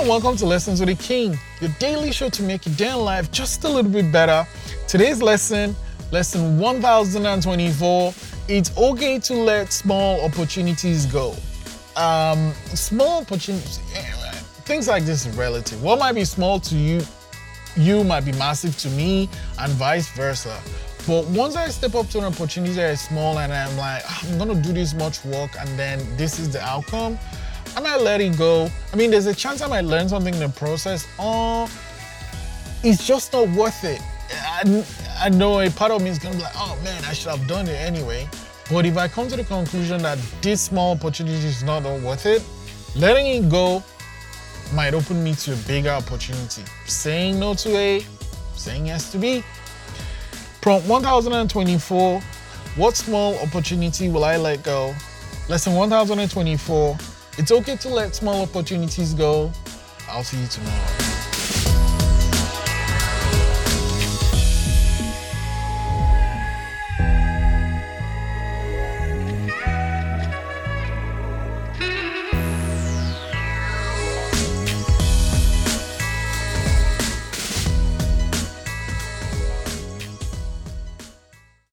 and welcome to Lessons with the King, your daily show to make your day in life just a little bit better. Today's lesson, lesson 1024, it's okay to let small opportunities go. Um, small opportunities, things like this is relative. What might be small to you, you might be massive to me, and vice versa. But once I step up to an opportunity that is small and I'm like, "Ah, I'm gonna do this much work and then this is the outcome, I might let it go. I mean, there's a chance I might learn something in the process, or it's just not worth it. I, I know a part of me is gonna be like, oh man, I should have done it anyway. But if I come to the conclusion that this small opportunity is not worth it, letting it go might open me to a bigger opportunity. Saying no to A, saying yes to B. Prompt 1024 What small opportunity will I let go? Lesson 1024 It's okay to let small opportunities go. I'll see you tomorrow.